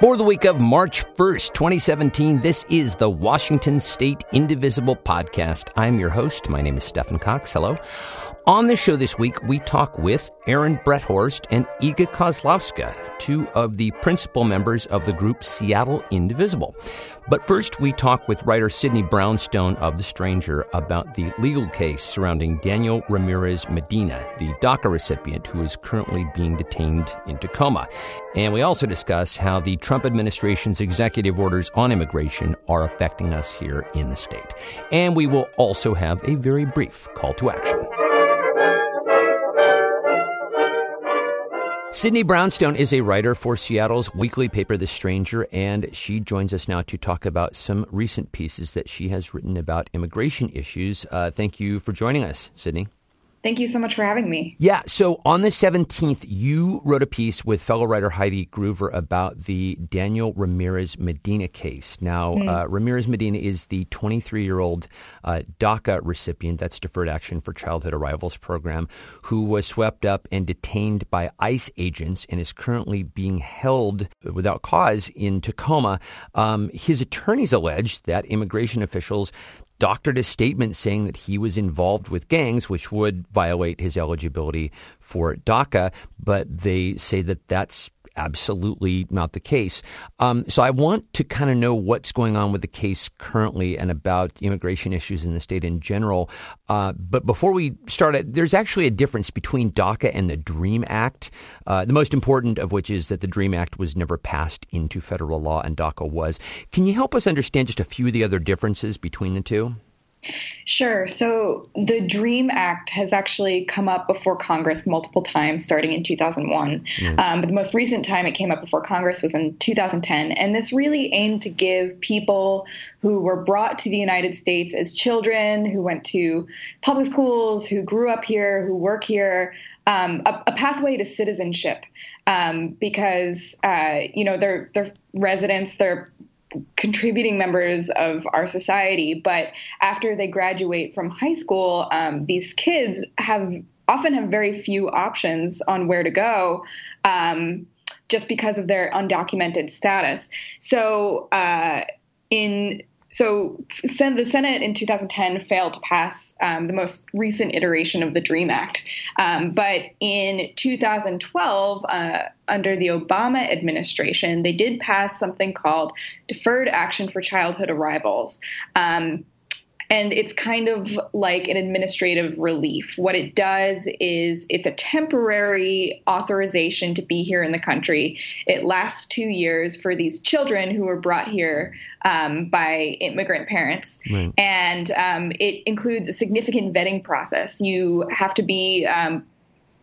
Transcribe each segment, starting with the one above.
For the week of March 1st, 2017, this is the Washington State Indivisible podcast. I'm your host. My name is Stephen Cox. Hello. On the show this week, we talk with Aaron Brethorst and Iga Kozlowska, two of the principal members of the group Seattle Indivisible. But first, we talk with writer Sydney Brownstone of The Stranger about the legal case surrounding Daniel Ramirez Medina, the DACA recipient who is currently being detained in Tacoma. And we also discuss how the Trump administration's executive orders on immigration are affecting us here in the state. And we will also have a very brief call to action. Sydney Brownstone is a writer for Seattle's weekly paper, The Stranger, and she joins us now to talk about some recent pieces that she has written about immigration issues. Uh, thank you for joining us, Sydney. Thank you so much for having me. Yeah. So on the 17th, you wrote a piece with fellow writer Heidi Groover about the Daniel Ramirez Medina case. Now, mm. uh, Ramirez Medina is the 23 year old uh, DACA recipient, that's Deferred Action for Childhood Arrivals program, who was swept up and detained by ICE agents and is currently being held without cause in Tacoma. Um, his attorneys allege that immigration officials doctored a statement saying that he was involved with gangs, which would violate his eligibility for DACA. But they say that that's absolutely not the case. Um, so I want to kind of know what's going on with the case currently and about immigration issues in the state in general. Uh, but before we start, there's actually a difference between DACA and the DREAM Act. Uh, the most important of which is that the DREAM Act was never passed into federal law and DACA was. Can you help us understand just a few of the other differences between the two? Sure. So the DREAM Act has actually come up before Congress multiple times, starting in 2001. Mm. Um, but the most recent time it came up before Congress was in 2010. And this really aimed to give people who were brought to the United States as children, who went to public schools, who grew up here, who work here, um, a, a, pathway to citizenship um, because uh, you know they're they're residents, they're contributing members of our society. But after they graduate from high school, um, these kids have often have very few options on where to go. Um, just because of their undocumented status. So, uh, in so the Senate in 2010 failed to pass um, the most recent iteration of the DREAM Act. Um, but in 2012, uh, under the Obama administration, they did pass something called Deferred Action for Childhood Arrivals. Um, and it's kind of like an administrative relief. What it does is it's a temporary authorization to be here in the country. It lasts two years for these children who were brought here um, by immigrant parents. Right. And um, it includes a significant vetting process. You have to be um,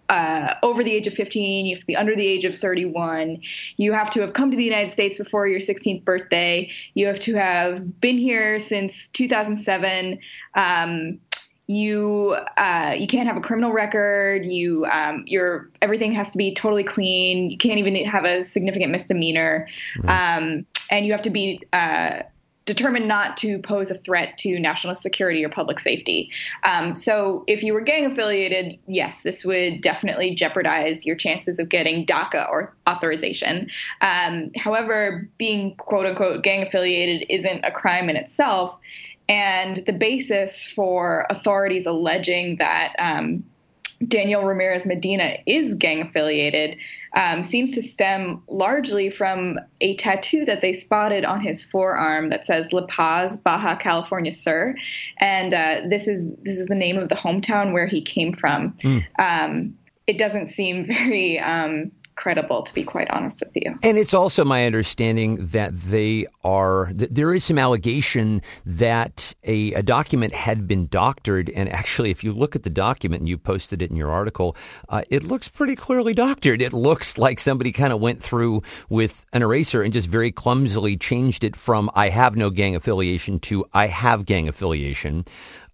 uh, over the age of 15, you have to be under the age of 31, you have to have come to the United States before your 16th birthday, you have to have been here since 2007. Um, you uh, you can't have a criminal record. You um, your everything has to be totally clean. You can't even have a significant misdemeanor, um, and you have to be uh, determined not to pose a threat to national security or public safety. Um, so, if you were gang affiliated, yes, this would definitely jeopardize your chances of getting DACA or authorization. Um, however, being quote unquote gang affiliated isn't a crime in itself. And the basis for authorities alleging that um, Daniel Ramirez Medina is gang affiliated um, seems to stem largely from a tattoo that they spotted on his forearm that says La Paz, Baja California Sur, and uh, this is this is the name of the hometown where he came from. Mm. Um, it doesn't seem very um, credible, to be quite honest with you. And it's also my understanding that they are, that there is some allegation that a, a, document had been doctored. And actually, if you look at the document and you posted it in your article, uh, it looks pretty clearly doctored. It looks like somebody kind of went through with an eraser and just very clumsily changed it from I have no gang affiliation to I have gang affiliation.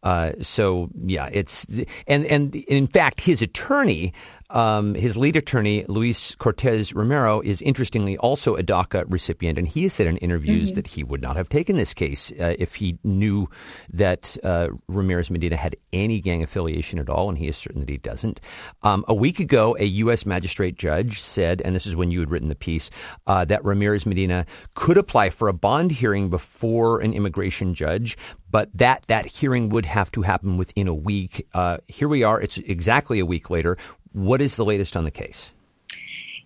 Uh, so yeah, it's and and in fact, his attorney um, his lead attorney, Luis Cortes Romero, is interestingly also a DACA recipient, and he has said in interviews mm-hmm. that he would not have taken this case uh, if he knew that uh, Ramirez Medina had any gang affiliation at all, and he is certain that he doesn't. Um, a week ago, a U.S. magistrate judge said, and this is when you had written the piece, uh, that Ramirez Medina could apply for a bond hearing before an immigration judge, but that that hearing would have to happen within a week. Uh, here we are; it's exactly a week later. What is the latest on the case?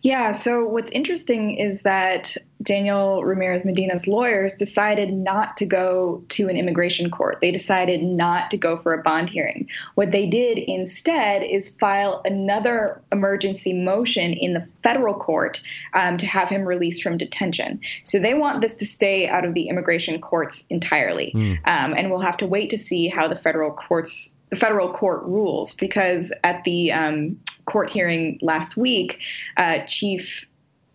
Yeah, so what's interesting is that Daniel Ramirez Medina's lawyers decided not to go to an immigration court. They decided not to go for a bond hearing. What they did instead is file another emergency motion in the federal court um, to have him released from detention. So they want this to stay out of the immigration courts entirely. Mm. Um, and we'll have to wait to see how the federal courts the federal court rules because at the um, court hearing last week, uh, Chief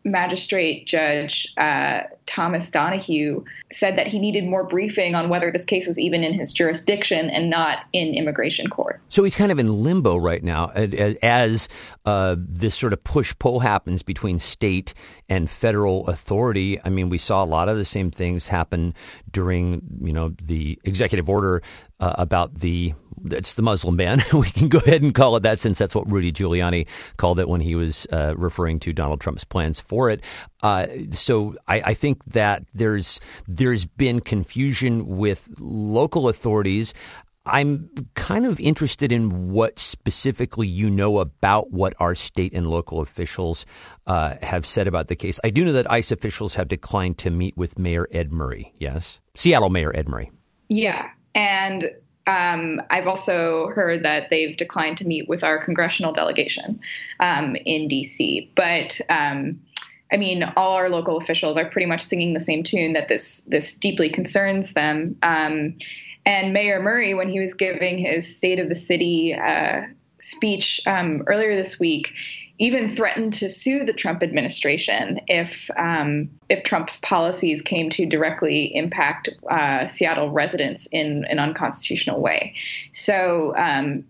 Magistrate Judge uh, Thomas Donohue said that he needed more briefing on whether this case was even in his jurisdiction and not in immigration court. So he's kind of in limbo right now as uh, this sort of push pull happens between state and federal authority. I mean, we saw a lot of the same things happen during, you know, the executive order uh, about the it's the Muslim ban. we can go ahead and call it that since that's what Rudy Giuliani called it when he was uh, referring to Donald Trump's plans for it. Uh, so I, I, think that there's there's been confusion with local authorities. I'm kind of interested in what specifically you know about what our state and local officials uh, have said about the case. I do know that ICE officials have declined to meet with Mayor Ed Murray. Yes, Seattle Mayor Ed Murray. Yeah, and um, I've also heard that they've declined to meet with our congressional delegation um, in DC. But um, I mean, all our local officials are pretty much singing the same tune that this this deeply concerns them. Um, and Mayor Murray, when he was giving his State of the City uh, speech um, earlier this week, even threatened to sue the Trump administration if um, if Trump's policies came to directly impact uh, Seattle residents in an unconstitutional way. So um,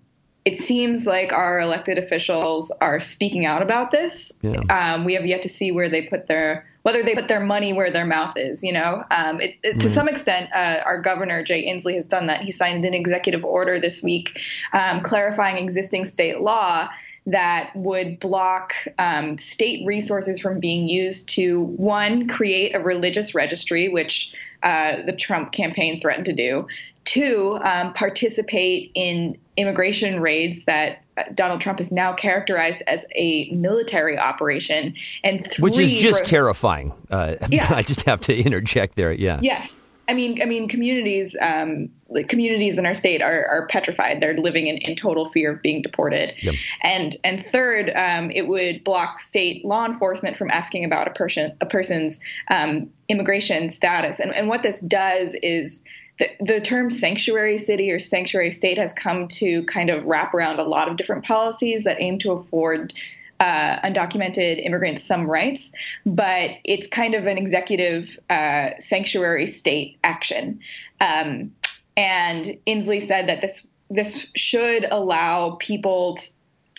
it seems like our elected officials are speaking out about this. Yeah. Um, we have yet to see where they put their whether they put their money where their mouth is. You know, um, it, it, to some extent, uh, our governor Jay Inslee has done that. He signed an executive order this week um, clarifying existing state law that would block um, state resources from being used to one create a religious registry, which uh, the Trump campaign threatened to do. Two, um, participate in immigration raids that Donald Trump has now characterized as a military operation, and three, which is just terrifying. Uh, yeah. I just have to interject there. Yeah, yeah. I mean, I mean, communities, um, like communities in our state are, are petrified. They're living in, in total fear of being deported. Yep. And and third, um, it would block state law enforcement from asking about a person a person's um, immigration status. And and what this does is the, the term sanctuary city or sanctuary state has come to kind of wrap around a lot of different policies that aim to afford uh, undocumented immigrants some rights, but it's kind of an executive uh, sanctuary state action. Um, and Inslee said that this this should allow people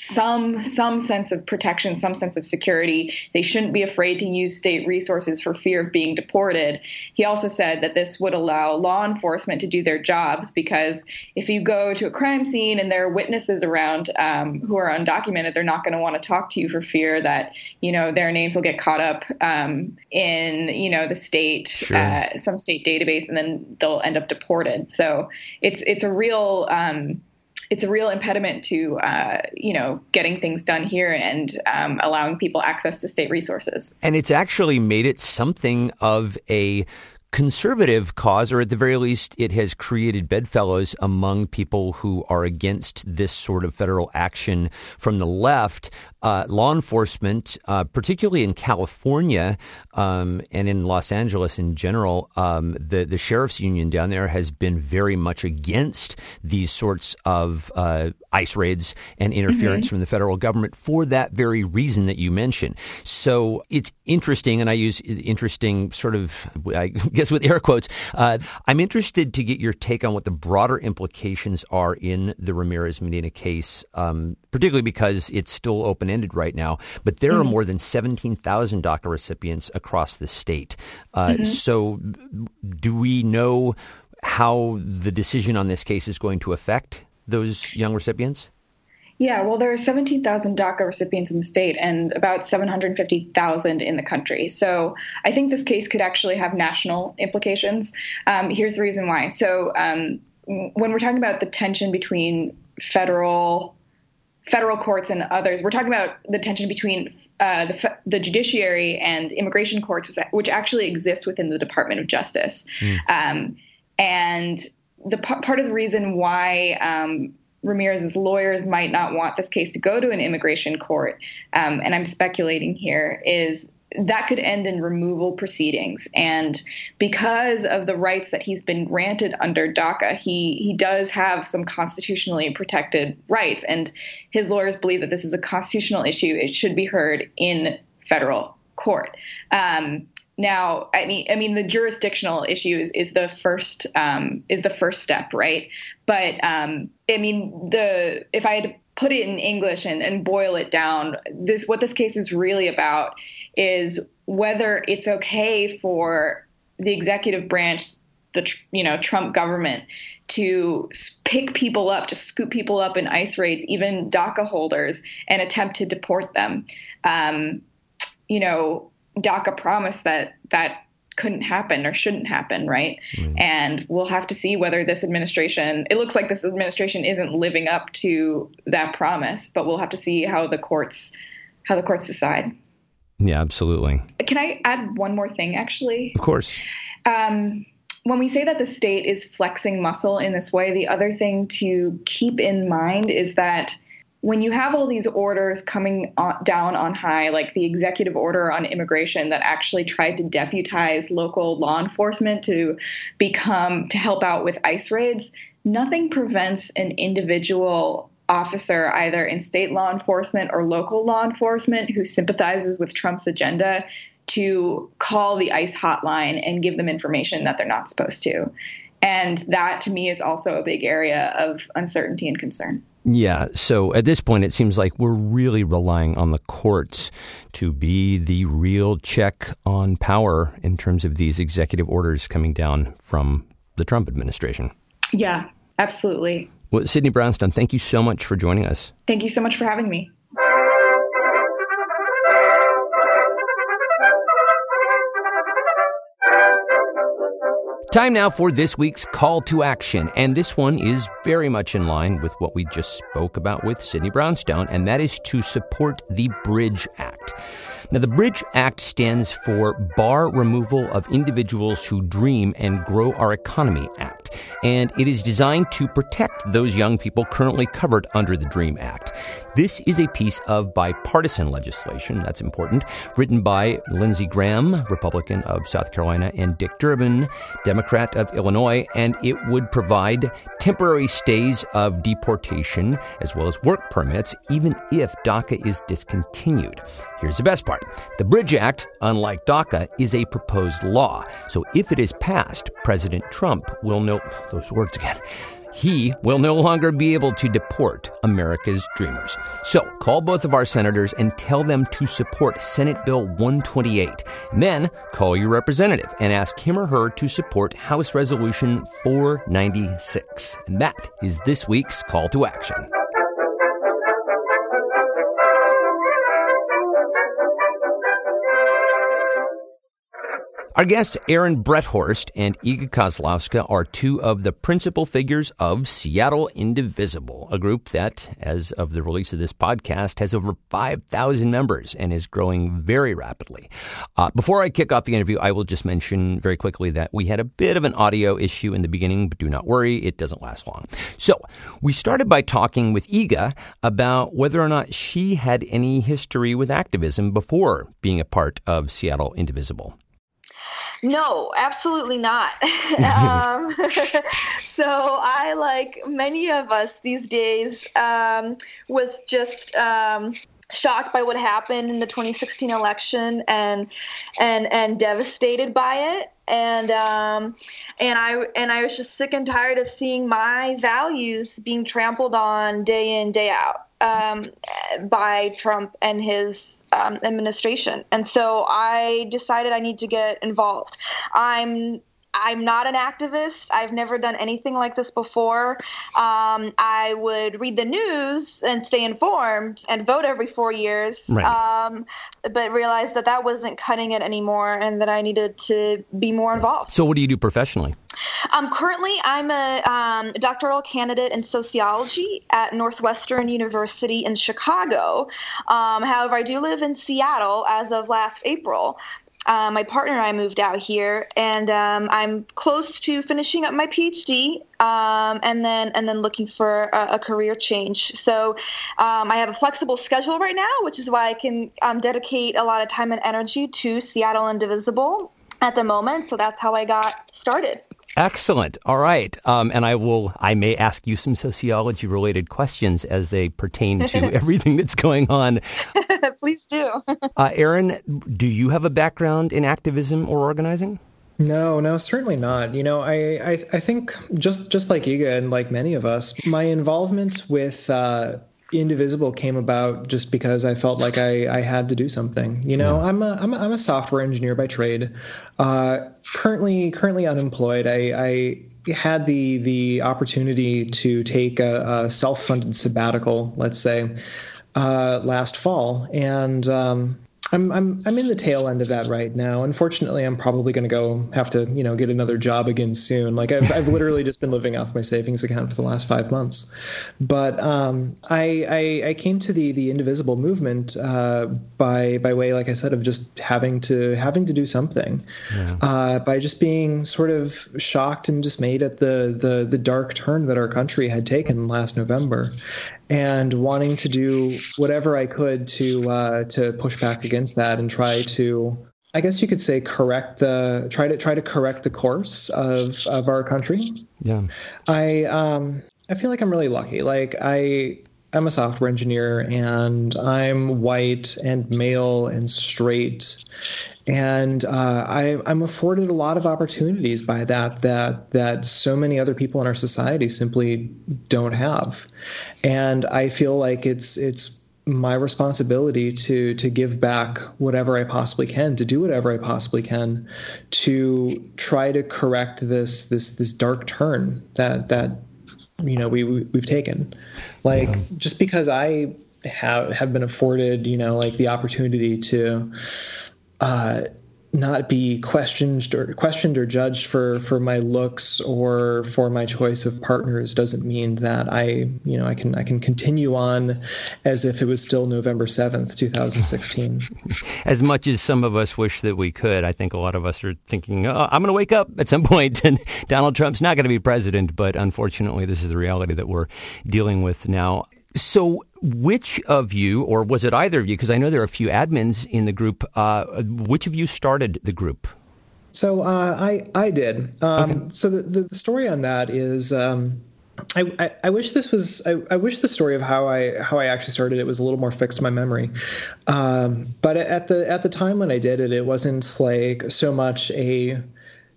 some some sense of protection, some sense of security. They shouldn't be afraid to use state resources for fear of being deported. He also said that this would allow law enforcement to do their jobs because if you go to a crime scene and there are witnesses around um, who are undocumented, they're not going to want to talk to you for fear that you know their names will get caught up um, in you know the state sure. uh, some state database and then they'll end up deported. So it's it's a real um, it's a real impediment to uh, you know getting things done here and um, allowing people access to state resources. And it's actually made it something of a conservative cause, or at the very least, it has created bedfellows among people who are against this sort of federal action from the left. Uh, law enforcement, uh, particularly in California um, and in Los Angeles in general, um, the the sheriff's union down there has been very much against these sorts of uh, ICE raids and interference mm-hmm. from the federal government for that very reason that you mentioned. So it's interesting, and I use interesting sort of I guess guess with air quotes. Uh, I'm interested to get your take on what the broader implications are in the Ramirez Medina case, um, particularly because it's still open ended right now. But there mm-hmm. are more than 17,000 DACA recipients across the state. Uh, mm-hmm. So, do we know how the decision on this case is going to affect those young recipients? Yeah, well, there are 17,000 DACA recipients in the state and about 750,000 in the country. So I think this case could actually have national implications. Um, here's the reason why. So um, when we're talking about the tension between federal federal courts and others, we're talking about the tension between uh, the, the, judiciary and immigration courts, which actually exist within the Department of Justice. Mm. Um, and the part of the reason why um, Ramirez's lawyers might not want this case to go to an immigration court, um, and I'm speculating here, is that could end in removal proceedings. And because of the rights that he's been granted under DACA, he he does have some constitutionally protected rights. And his lawyers believe that this is a constitutional issue. It should be heard in federal court. Um, now, I mean, I mean, the jurisdictional issue is, is the first um, is the first step, right? But um, I mean, the if I had to put it in English and, and boil it down, this what this case is really about is whether it's okay for the executive branch, the you know Trump government, to pick people up, to scoop people up in ICE raids, even DACA holders, and attempt to deport them. Um, you know, DACA promised that that couldn't happen or shouldn't happen, right? Mm. And we'll have to see whether this administration, it looks like this administration isn't living up to that promise, but we'll have to see how the courts how the courts decide. Yeah, absolutely. Can I add one more thing actually? Of course. Um, when we say that the state is flexing muscle in this way, the other thing to keep in mind is that when you have all these orders coming on, down on high, like the executive order on immigration that actually tried to deputize local law enforcement to become to help out with ICE raids, nothing prevents an individual officer, either in state law enforcement or local law enforcement, who sympathizes with Trump's agenda to call the ICE hotline and give them information that they're not supposed to. And that to me is also a big area of uncertainty and concern. Yeah. So at this point, it seems like we're really relying on the courts to be the real check on power in terms of these executive orders coming down from the Trump administration. Yeah, absolutely. Well, Sydney Brownstone, thank you so much for joining us. Thank you so much for having me. Time now for this week's call to action. And this one is very much in line with what we just spoke about with Sydney Brownstone, and that is to support the Bridge Act. Now, the Bridge Act stands for Bar Removal of Individuals Who Dream and Grow Our Economy Act, and it is designed to protect those young people currently covered under the DREAM Act. This is a piece of bipartisan legislation, that's important, written by Lindsey Graham, Republican of South Carolina, and Dick Durbin, Democrat of Illinois, and it would provide temporary stays of deportation as well as work permits, even if DACA is discontinued. Here's the best part the Bridge Act, unlike DACA, is a proposed law. So if it is passed, President Trump will know those words again he will no longer be able to deport America's dreamers. So call both of our senators and tell them to support Senate Bill 128. And then call your representative and ask him or her to support House Resolution 496. And that is this week's call to action. Our guests, Aaron Brethorst and Iga Kozlowska, are two of the principal figures of Seattle Indivisible, a group that, as of the release of this podcast, has over 5,000 members and is growing very rapidly. Uh, before I kick off the interview, I will just mention very quickly that we had a bit of an audio issue in the beginning, but do not worry, it doesn't last long. So, we started by talking with Iga about whether or not she had any history with activism before being a part of Seattle Indivisible. No, absolutely not. um, so I, like many of us these days, um, was just um, shocked by what happened in the 2016 election and and and devastated by it and um, and I and I was just sick and tired of seeing my values being trampled on day in day out um, by Trump and his um, administration. And so I decided I need to get involved. I'm I'm not an activist. I've never done anything like this before. Um, I would read the news and stay informed and vote every four years, right. um, but realized that that wasn't cutting it anymore and that I needed to be more involved. So, what do you do professionally? Um, currently, I'm a um, doctoral candidate in sociology at Northwestern University in Chicago. Um, however, I do live in Seattle as of last April uh, my partner and I moved out here, and um, I'm close to finishing up my PhD, um, and then and then looking for a, a career change. So um, I have a flexible schedule right now, which is why I can um, dedicate a lot of time and energy to Seattle Indivisible at the moment. So that's how I got started. Excellent. All right. Um, and I will, I may ask you some sociology related questions as they pertain to everything that's going on. Please do. uh, Aaron, do you have a background in activism or organizing? No, no, certainly not. You know, I, I, I think just just like Iga and like many of us, my involvement with uh, Indivisible came about just because I felt like I, I had to do something. You know, yeah. I'm a I'm a, I'm a software engineer by trade. Uh, currently currently unemployed. I, I had the the opportunity to take a, a self funded sabbatical, let's say, uh, last fall, and um, I'm I'm I'm in the tail end of that right now. Unfortunately, I'm probably going to go have to you know get another job again soon. Like I've I've literally just been living off my savings account for the last five months. But um, I, I, I came to the the indivisible movement uh, by by way, like I said, of just having to having to do something. Yeah. Uh, by just being sort of shocked and dismayed at the the the dark turn that our country had taken last November, and wanting to do whatever I could to uh, to push back against that and try to, I guess you could say, correct the try to try to correct the course of of our country. Yeah, I um I feel like I'm really lucky. Like I I'm a software engineer and I'm white and male and straight and uh, I, am afforded a lot of opportunities by that that that so many other people in our society simply don't have, and I feel like it's it's my responsibility to to give back whatever I possibly can, to do whatever I possibly can, to try to correct this this this dark turn that that you know we, we have taken, like yeah. just because I have have been afforded you know like the opportunity to uh, not be questioned or questioned or judged for for my looks or for my choice of partners doesn't mean that I you know I can I can continue on as if it was still November 7th 2016 as much as some of us wish that we could I think a lot of us are thinking oh, I'm going to wake up at some point and Donald Trump's not going to be president but unfortunately this is the reality that we're dealing with now so, which of you, or was it either of you? Because I know there are a few admins in the group. Uh, which of you started the group? So uh, I I did. Um, okay. So the, the story on that is. Um, I, I, I, wish this was I, I, wish the story of how I how I actually started it was a little more fixed in my memory, um, but at the at the time when I did it, it wasn't like so much a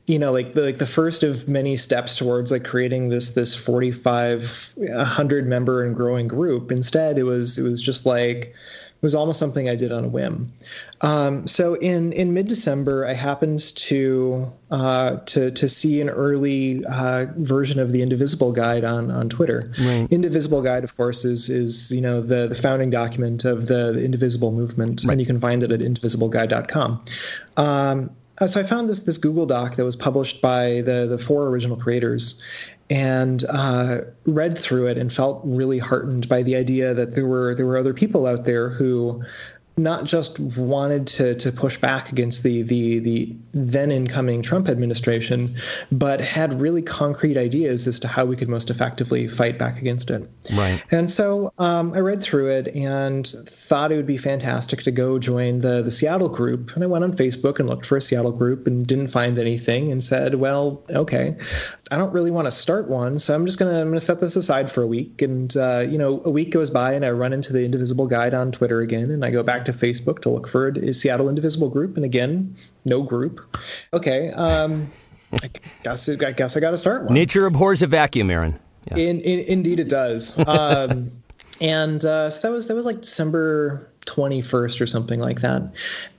you know like the like the first of many steps towards like creating this this 45 100 member and growing group instead it was it was just like it was almost something I did on a whim. Um, so in in mid December, I happened to uh, to to see an early uh, version of the Indivisible Guide on on Twitter. Right. Indivisible Guide, of course, is is you know the the founding document of the, the Indivisible movement, right. and you can find it at indivisibleguide.com. Um, uh, so I found this this Google Doc that was published by the the four original creators, and uh, read through it and felt really heartened by the idea that there were there were other people out there who not just wanted to to push back against the the the then incoming Trump administration, but had really concrete ideas as to how we could most effectively fight back against it. Right. And so um, I read through it and thought it would be fantastic to go join the the Seattle group. And I went on Facebook and looked for a Seattle group and didn't find anything, and said, "Well, okay, I don't really want to start one, so I'm just gonna I'm gonna set this aside for a week." And uh, you know, a week goes by, and I run into the Indivisible Guide on Twitter again, and I go back to Facebook to look for a Seattle Indivisible group, and again, no group. Okay, um, I guess I guess I got to start one. Nature abhors a vacuum, Aaron. Yeah. In, in, indeed, it does. Um, and uh, so that was that was like December 21st or something like that.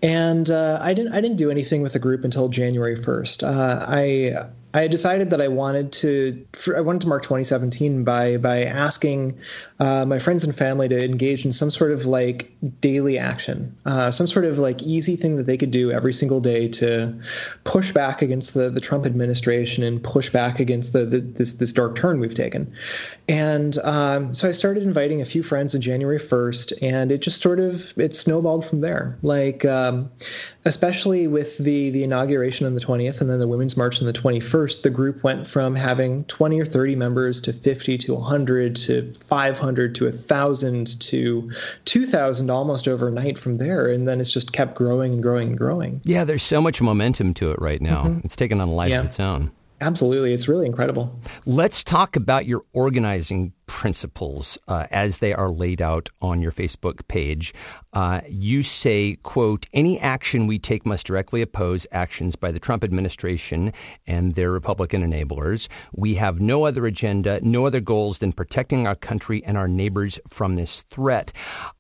And uh, I didn't I didn't do anything with the group until January 1st. Uh, I I decided that I wanted to I wanted to mark 2017 by by asking uh, my friends and family to engage in some sort of like daily action, uh, some sort of like easy thing that they could do every single day to push back against the the Trump administration and push back against the, the this this dark turn we've taken. And um, so I started inviting a few friends on January 1st, and it just sort of it snowballed from there. Like um, especially with the the inauguration on the 20th and then the Women's March on the 21st, the group went from having 20 or 30 members to 50 to 100 to 500 to 1,000 to 2,000 almost overnight from there, and then it's just kept growing and growing and growing. Yeah, there's so much momentum to it right now. Mm-hmm. It's taken on a life yeah. of its own. Absolutely. It's really incredible. Let's talk about your organizing principles uh, as they are laid out on your Facebook page. Uh, you say, quote, any action we take must directly oppose actions by the Trump administration and their Republican enablers. We have no other agenda, no other goals than protecting our country and our neighbors from this threat.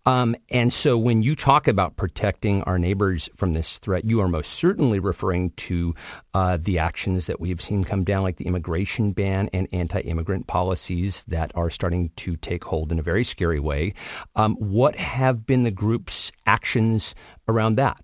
Um, and so when you talk about protecting our neighbors from this threat, you are most certainly referring to uh, the actions that we have seen come down, like the immigration ban and anti immigrant policies that are starting to take hold in a very scary way. Um, what have been the group's actions around that?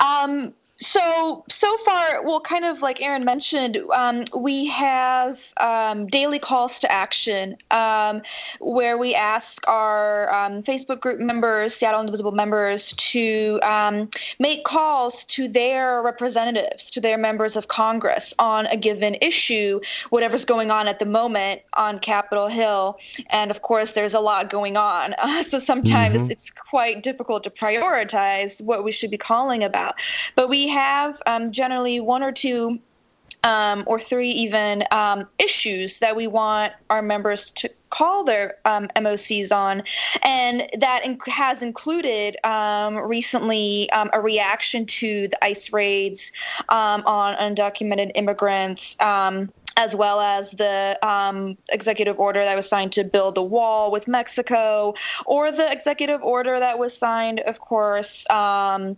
Um, so so far, well, kind of like Aaron mentioned, um, we have um, daily calls to action um, where we ask our um, Facebook group members, Seattle Indivisible members, to um, make calls to their representatives, to their members of Congress on a given issue, whatever's going on at the moment on Capitol Hill. And of course, there's a lot going on, uh, so sometimes mm-hmm. it's quite difficult to prioritize what we should be calling about. But we have um, generally one or two um, or three even um, issues that we want our members to call their um, MOCs on. And that has included um, recently um, a reaction to the ICE raids um, on undocumented immigrants as well as the um, executive order that was signed to build the wall with Mexico, or the executive order that was signed, of course, um,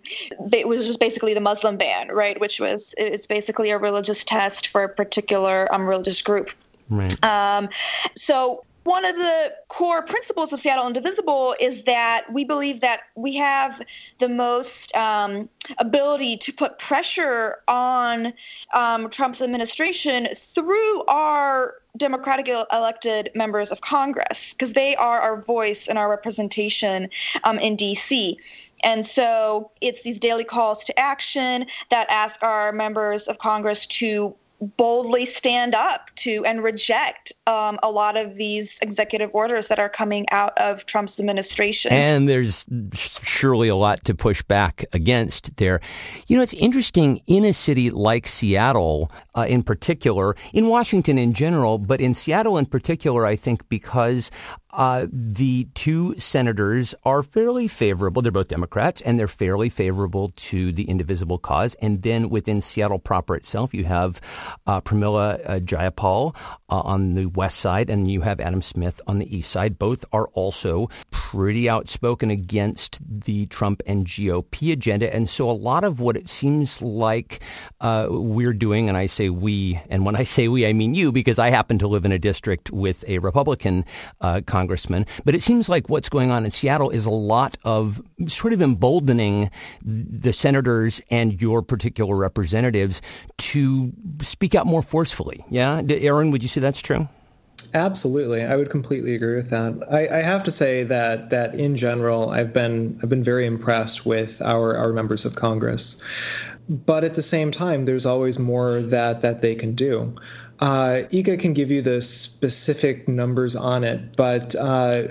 it was just basically the Muslim ban, right? Which was it's basically a religious test for a particular um, religious group. Right. Um, so one of the core principles of Seattle Indivisible is that we believe that we have the most um, ability to put pressure on um, Trump's administration through our democratic elected members of Congress because they are our voice and our representation um, in DC. And so it's these daily calls to action that ask our members of Congress to boldly stand up to and reject um, a lot of these executive orders that are coming out of Trump's administration. And there's surely a lot to push back against there. You know, it's interesting in a city like Seattle, uh, in particular, in Washington in general, but in Seattle in particular, I think because uh, the two senators are fairly favorable. They're both Democrats, and they're fairly favorable to the indivisible cause. And then within Seattle proper itself, you have uh, Pramila uh, Jayapal uh, on the west side, and you have Adam Smith on the east side. Both are also pretty outspoken against the Trump and GOP agenda. And so a lot of what it seems like uh, we're doing, and I say we, and when I say we, I mean you, because I happen to live in a district with a Republican uh, congressman. But it seems like what's going on in Seattle is a lot of sort of emboldening the senators and your particular representatives to speak out more forcefully. Yeah, Aaron, would you say that's true? Absolutely, I would completely agree with that. I, I, have to say that that in general, I've been I've been very impressed with our our members of Congress, but at the same time, there's always more that that they can do. Uh, Iga can give you the specific numbers on it, but uh,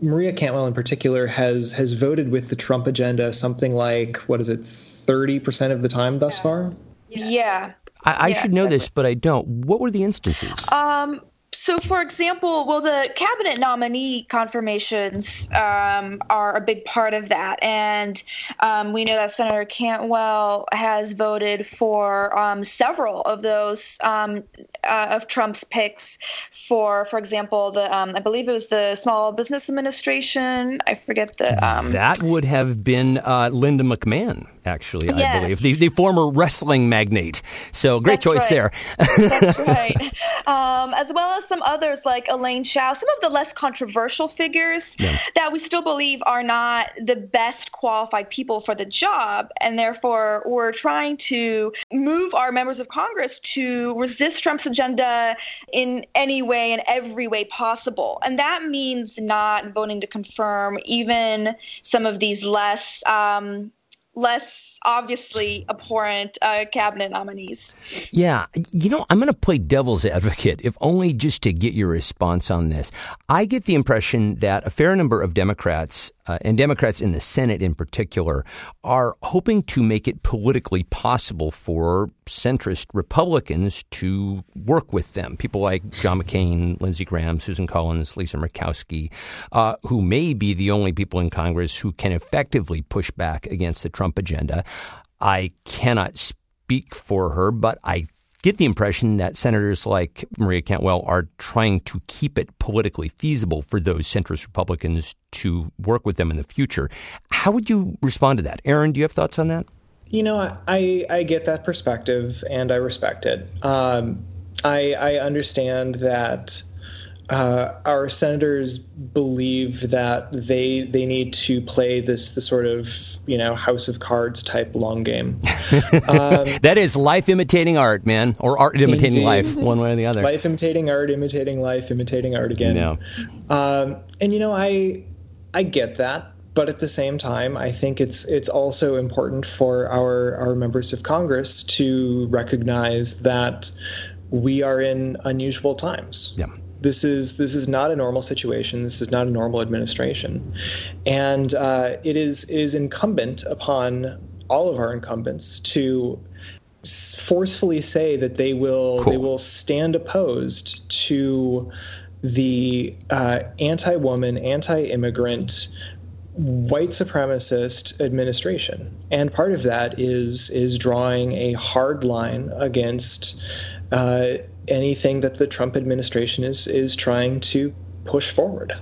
Maria Cantwell in particular has has voted with the Trump agenda something like what is it, thirty percent of the time thus yeah. far. Yeah. I, I yeah, should know exactly. this, but I don't. What were the instances? Um, so, for example, well, the cabinet nominee confirmations um, are a big part of that. And um, we know that Senator Cantwell has voted for um, several of those um, uh, of Trump's picks for, for example, the um, I believe it was the Small Business Administration. I forget the. Um, that would have been uh, Linda McMahon actually, yes. I believe, the, the former wrestling magnate. So great That's choice right. there. That's right. Um, as well as some others like Elaine Chao, some of the less controversial figures yeah. that we still believe are not the best qualified people for the job. And therefore, we're trying to move our members of Congress to resist Trump's agenda in any way and every way possible. And that means not voting to confirm even some of these less um, less obviously abhorrent uh, cabinet nominees. Yeah, you know, I'm going to play devil's advocate, if only just to get your response on this. I get the impression that a fair number of Democrats uh, and Democrats in the Senate in particular are hoping to make it politically possible for centrist Republicans to work with them. People like John McCain, Lindsey Graham, Susan Collins, Lisa Murkowski, uh, who may be the only people in Congress who can effectively push back against the Trump agenda. I cannot speak for her, but I get the impression that senators like Maria Cantwell are trying to keep it politically feasible for those centrist Republicans to work with them in the future. How would you respond to that? Aaron, do you have thoughts on that? You know, I, I get that perspective and I respect it. Um, I, I understand that uh, our senators believe that they they need to play this the sort of you know House of Cards type long game. Um, that is life imitating art, man, or art imitating indeed. life, one way or the other. Life imitating art, imitating life, imitating art again. No. Um, and you know, I I get that, but at the same time, I think it's it's also important for our our members of Congress to recognize that we are in unusual times. Yeah this is this is not a normal situation. This is not a normal administration, and uh, it is it is incumbent upon all of our incumbents to forcefully say that they will cool. they will stand opposed to the uh, anti-woman, anti-immigrant, white supremacist administration, and part of that is is drawing a hard line against uh, anything that the Trump administration is is trying to push forward.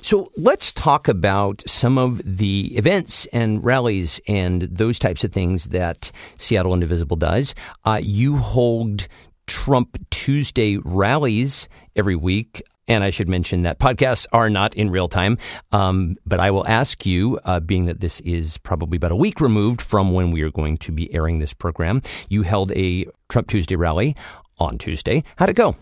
So let's talk about some of the events and rallies and those types of things that Seattle Indivisible does. Uh, you hold Trump Tuesday rallies every week. And I should mention that podcasts are not in real time. Um, but I will ask you, uh, being that this is probably about a week removed from when we are going to be airing this program, you held a Trump Tuesday rally on Tuesday. How'd it go?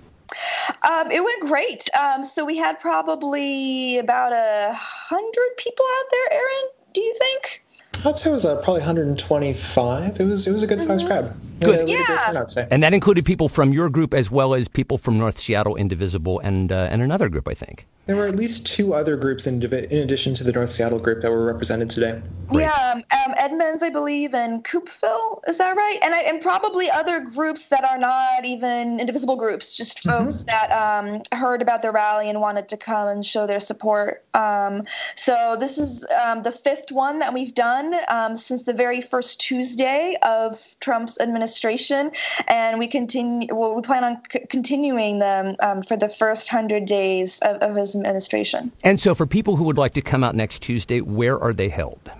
Um, it went great. Um, so we had probably about a hundred people out there. Aaron, do you think? I'd say it was uh, probably 125. It was it was a good sized mm-hmm. crowd. Good. Yeah. and that included people from your group as well as people from North Seattle Indivisible and uh, and another group, I think. There were at least two other groups in, in addition to the North Seattle group that were represented today. Great. Yeah, um, um, Edmonds, I believe, and Coupeville. Is that right? And I, and probably other groups that are not even indivisible groups, just mm-hmm. folks mm-hmm. that um, heard about the rally and wanted to come and show their support. Um, so this is um, the fifth one that we've done um, since the very first Tuesday of Trump's administration, and we continue. Well, we plan on c- continuing them for the first hundred days of, of his administration. And so, for people who would like to come out next Tuesday, where are they held?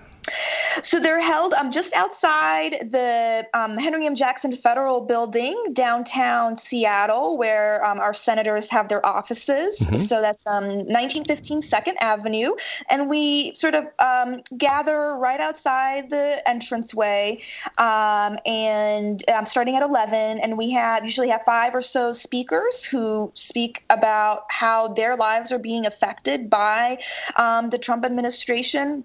So they're held um, just outside the um, Henry M. Jackson Federal Building, downtown Seattle, where um, our senators have their offices. Mm-hmm. So that's 1915 um, Second Avenue, and we sort of um, gather right outside the entranceway, um, and starting at 11, and we have usually have five or so speakers who speak about how their lives are being affected by the Trump administration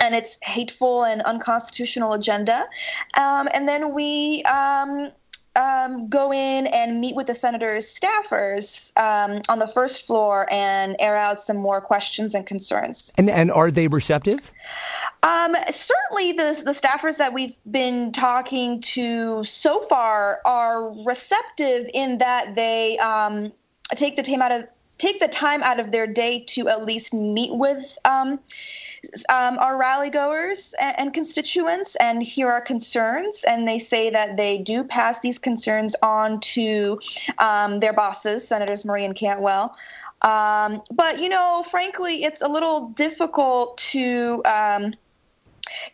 and its hateful and unconstitutional agenda. Um, and then we um, um, go in and meet with the senator's staffers um, on the first floor and air out some more questions and concerns. And, and are they receptive? Um, certainly, the, the staffers that we've been talking to so far are receptive in that they um, take the time out of take the time out of their day to at least meet with um, um, our rally goers and, and, constituents and hear our concerns. And they say that they do pass these concerns on to um, their bosses, Senators Murray and Cantwell. Um, but, you know, frankly, it's a little difficult to um,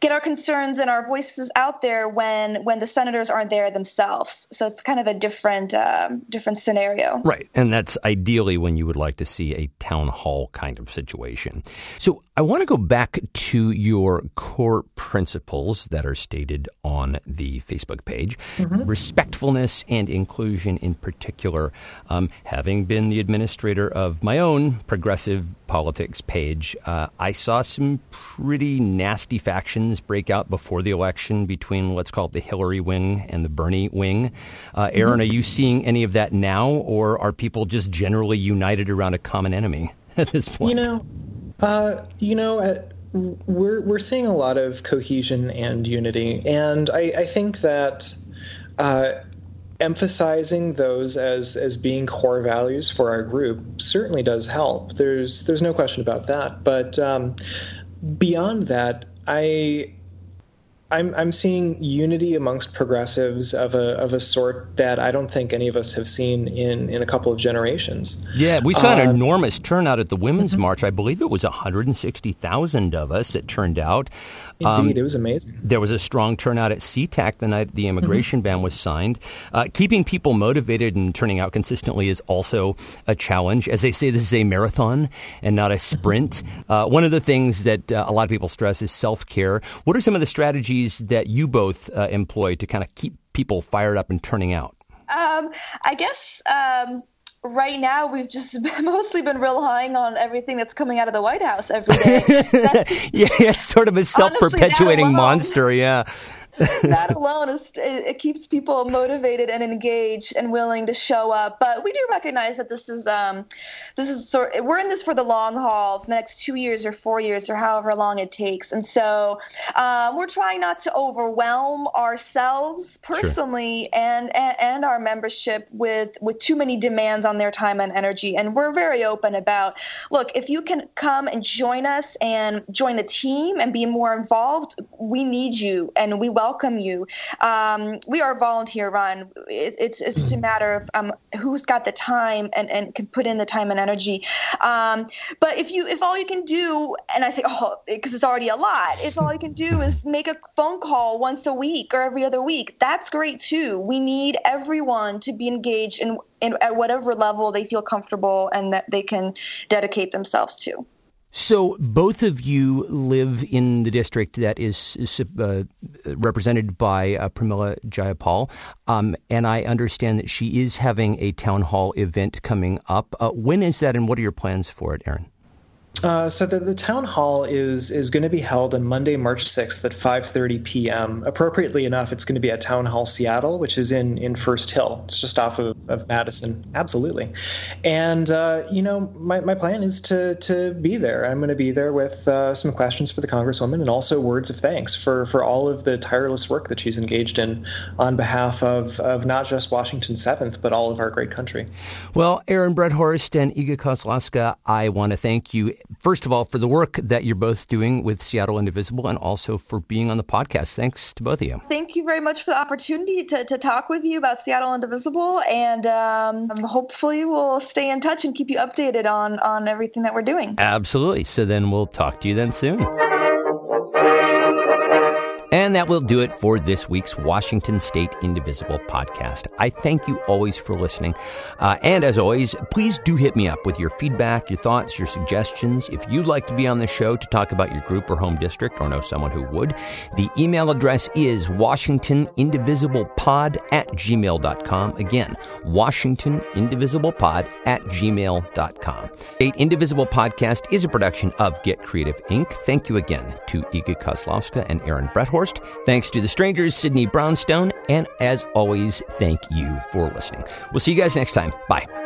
get our concerns and our voices out there when when the senators aren't there themselves. So it's kind of a different um, different scenario. Right, and that's ideally when you would like to see a town hall kind of situation. So I want to go back to your core principles that are stated on the Facebook page: mm-hmm. respectfulness and inclusion, in particular. Um, having been the administrator of my own progressive politics page, uh, I saw some pretty nasty factions break out before the election between, let's call it the Hillary wing and the Bernie wing. Uh, Aaron, mm-hmm. are you seeing any of that now, or are people just generally united around a common enemy at this point? You know, uh, you know, at, we're we're seeing a lot of cohesion and unity, and I, I think that. Uh, emphasizing those as as being core values for our group certainly does help. There's there's no question about that. But um, beyond that, I I'm I'm seeing unity amongst progressives of a of a sort that I don't think any of us have seen in in a couple of generations. Yeah, we saw an uh, enormous turnout at the Women's mm-hmm. March. I believe it was 160,000 of us that turned out. Indeed, um, it was amazing. There was a strong turnout at SeaTac the night the immigration mm-hmm. ban was signed. Uh, keeping people motivated and turning out consistently is also a challenge. As they say, this is a marathon and not a sprint. Mm-hmm. Uh, one of the things that uh, a lot of people stress is self care. What are some of the strategies that you both uh, employ to kind of keep people fired up and turning out? Um, I guess. Um right now we've just mostly been relying on everything that's coming out of the White House every day. yeah, it's sort of a self-perpetuating monster. Yeah. that alone is it keeps people motivated and engaged and willing to show up. But we do recognize that this is um, this is sort we're in this for the long haul, for the next two years or four years or however long it takes. And so um, we're trying not to overwhelm ourselves personally sure. and, and and our membership with with too many demands on their time and energy. And we're very open about look if you can come and join us and join the team and be more involved, we need you and we welcome welcome you. Um, we are volunteer run. It, it's, it's just a matter of um, who's got the time and, and can put in the time and energy. Um, but if you if all you can do, and I say oh because it's already a lot, if all you can do is make a phone call once a week or every other week, that's great too. We need everyone to be engaged in, in at whatever level they feel comfortable and that they can dedicate themselves to. So both of you live in the district that is, is uh, represented by uh, Pramila Jayapal, um, and I understand that she is having a town hall event coming up. Uh, when is that, and what are your plans for it, Aaron? Uh, so the, the town hall is is going to be held on Monday, March 6th at 5:30 p.m. Appropriately enough, it's going to be at Town Hall Seattle, which is in in First Hill. It's just off of, of Madison. Absolutely. And uh, you know, my, my plan is to to be there. I'm going to be there with uh, some questions for the Congresswoman and also words of thanks for for all of the tireless work that she's engaged in on behalf of of not just Washington Seventh, but all of our great country. Well, Aaron Brethorst and Iga Kozlowska, I want to thank you first of all, for the work that you're both doing with Seattle Indivisible and also for being on the podcast. Thanks to both of you. Thank you very much for the opportunity to, to talk with you about Seattle Indivisible. And um, hopefully, we'll stay in touch and keep you updated on, on everything that we're doing. Absolutely. So then we'll talk to you then soon. And that will do it for this week's Washington State Indivisible podcast. I thank you always for listening. Uh, and as always, please do hit me up with your feedback, your thoughts, your suggestions. If you'd like to be on the show to talk about your group or home district or know someone who would, the email address is WashingtonIndivisiblePod at gmail.com. Again, WashingtonIndivisiblePod at gmail.com. State Indivisible Podcast is a production of Get Creative Inc. Thank you again to Iga Kozlowska and Aaron Brethorst. Thanks to the Stranger's, Sydney Brownstone. And as always, thank you for listening. We'll see you guys next time. Bye.